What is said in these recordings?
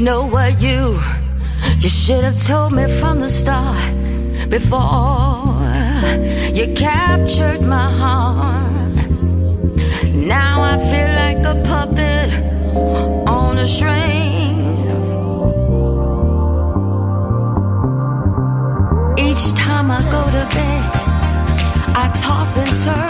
You know what you you should have told me from the start before you captured my heart. Now I feel like a puppet on a string. Each time I go to bed, I toss and turn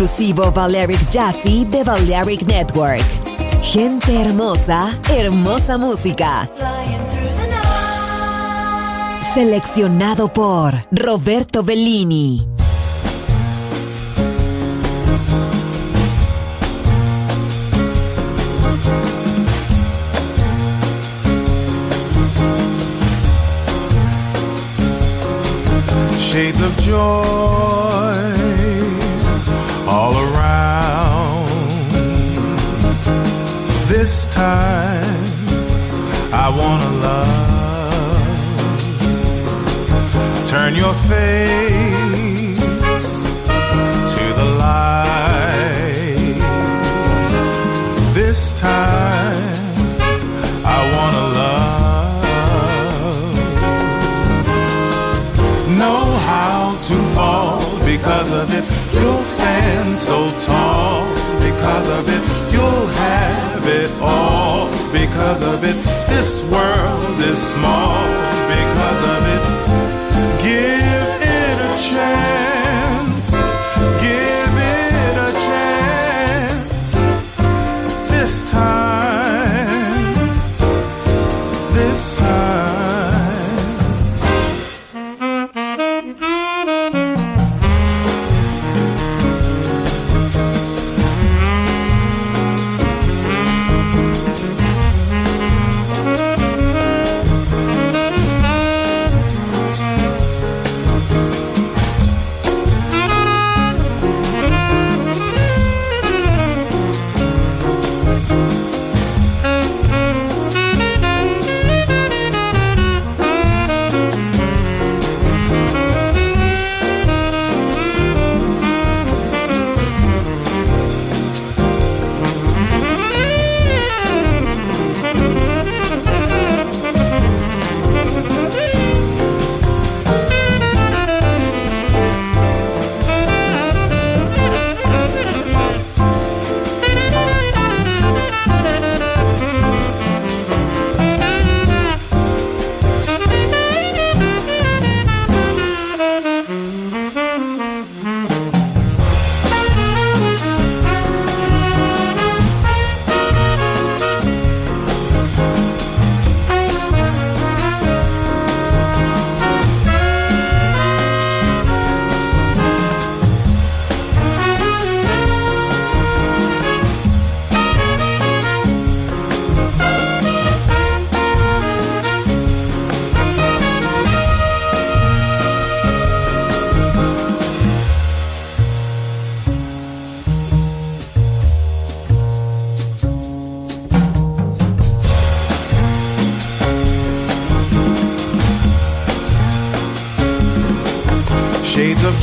Exclusivo Valeric Jazzy de Valeric Network. Gente hermosa, hermosa música. Seleccionado por Roberto Bellini. Shades of joy This time I wanna love. Turn your face to the light. This time I wanna love. Know how to fall because of it. You'll stand so tall because of it. You'll have it all because of it. This world is small because of it. Give it a chance.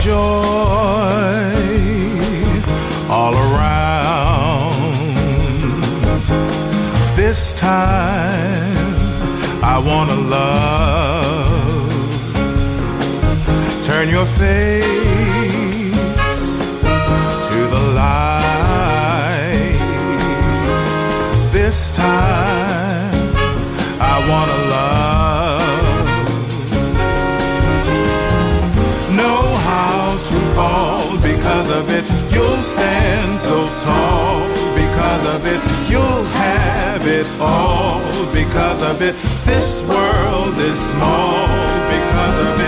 Joy so tall because of it. You'll have it all because of it. This world is small because of it.